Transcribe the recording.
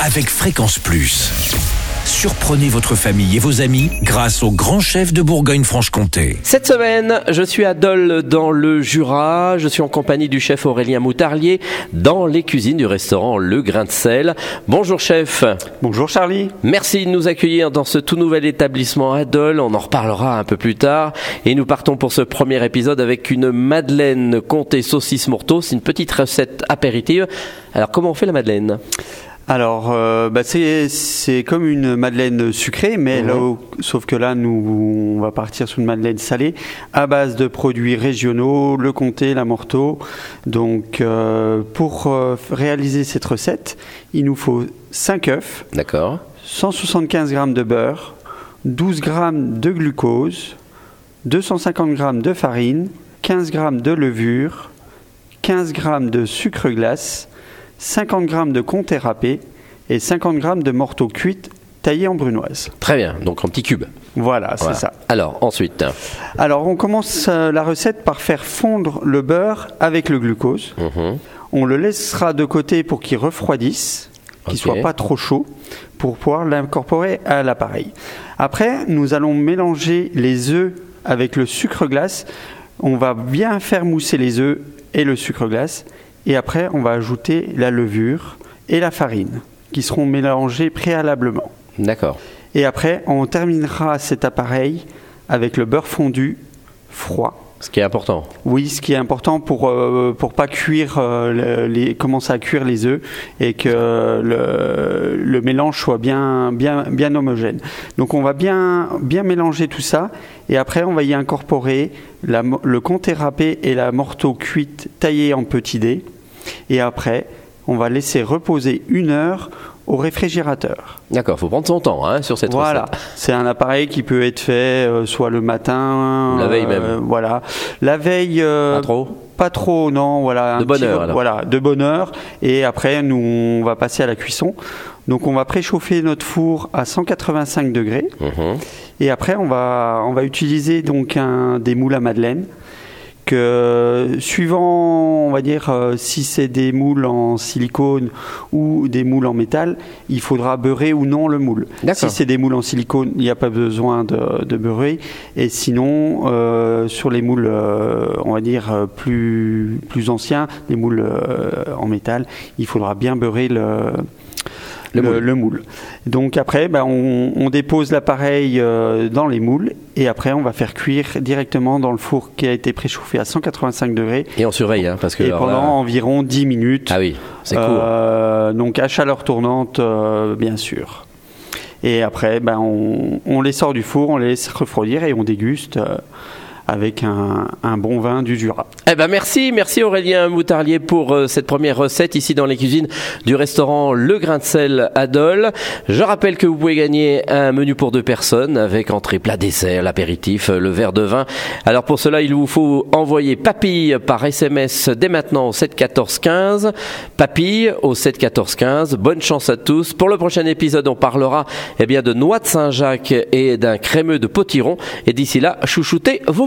avec Fréquence Plus. Surprenez votre famille et vos amis grâce au grand chef de Bourgogne-Franche-Comté. Cette semaine, je suis à Dole dans le Jura. Je suis en compagnie du chef Aurélien Moutarlier dans les cuisines du restaurant Le Grain de Sel. Bonjour chef. Bonjour Charlie. Merci de nous accueillir dans ce tout nouvel établissement à Dole. On en reparlera un peu plus tard. Et nous partons pour ce premier épisode avec une madeleine comté saucisse morteau. C'est une petite recette apéritive. Alors comment on fait la madeleine? Alors, euh, bah, c'est comme une madeleine sucrée, mais là, où- sauf que là, nous, on va partir sur une madeleine salée à base de produits régionaux, le comté, la morteau. Donc, euh, pour euh, réaliser cette recette, il nous faut 5 œufs, D'accord. 175 g de beurre, 12 g de glucose, 250 g de farine, 15 g de levure, 15 g de sucre glace, 50 g de comté râpé et 50 g de morteau cuite taillé en brunoise. Très bien. Donc en petits cubes. Voilà, Voilà. c'est ça. Alors ensuite. Alors, on commence euh, la recette par faire fondre le beurre avec le glucose. Mhm. On le laissera de côté pour qu'il refroidisse, qu'il Ok. soit pas trop chaud, pour pouvoir l'incorporer à l'appareil. Après, nous allons mélanger les œufs avec le sucre glace. On va bien faire mousser les œufs et le sucre glace. Et après, on va ajouter la levure et la farine, qui seront mélangés préalablement. D'accord. Et après, on terminera cet appareil avec le beurre fondu froid. Ce qui est important. Oui, ce qui est important pour euh, pour pas cuire euh, le- les commencer à cuire les œufs et que le, le mélange soit bien bien bien homogène. Donc on va bien bien mélanger tout ça et après on va y incorporer la le comté râpé et la morteau cuite taillée en petits dés et après on va laisser reposer une heure au réfrigérateur. D'accord. Faut prendre son temps hein, sur cette Voilà, recette. c'est un appareil qui peut être fait euh, soit le matin, Ou la veille euh, même. Voilà, la veille. euh, Pas trop? Pas trop, non. Voilà. De bonne heure, alors. Voilà, de bonne heure. Et après, nous, on va passer à la cuisson. Donc, on va préchauffer notre four à 185 degrés. Mhm. Et après, on va, on va utiliser donc un, des moules à madeleine. Que suivant, on va dire, euh, si c'est des moules en silicone ou des moules en métal, il faudra beurrer ou non le moule. Si c'est des moules en silicone, il n'y a pas besoin de, de beurrer. Et sinon, euh, sur les moules, euh, on va dire, euh, plus, plus anciens, les moules euh, en métal, il faudra bien beurrer le, Le moule. le moule. Donc après, ben, on, on dépose l'appareil euh, dans les moules et après on va faire cuire directement dans le four qui a été préchauffé à 185 degrés Et on surveille hein, parce que et pendant là- environ 10 minutes. Ah oui, c'est court. Euh, donc à chaleur tournante, euh, bien sûr. Et après, ben, on, on les sort du four, on les laisse refroidir et on déguste avec un, un bon vin du Jura. Eh ben merci, merci Aurélien Moutarlier pour euh, cette première recette ici dans les cuisines du restaurant Le Grain de Sel à Dole. Je rappelle que vous pouvez gagner un menu pour deux personnes avec entrée, plat, dessert, l'apéritif, euh, le verre de vin. Alors pour cela, il vous faut envoyer papille par SMS dès maintenant au 7 14 15. Papille au 7 14 15. Bonne chance à tous. Pour le prochain épisode, on parlera eh bien de noix de Saint-Jacques et d'un crémeux de potiron. Et d'ici là, chouchoutez vos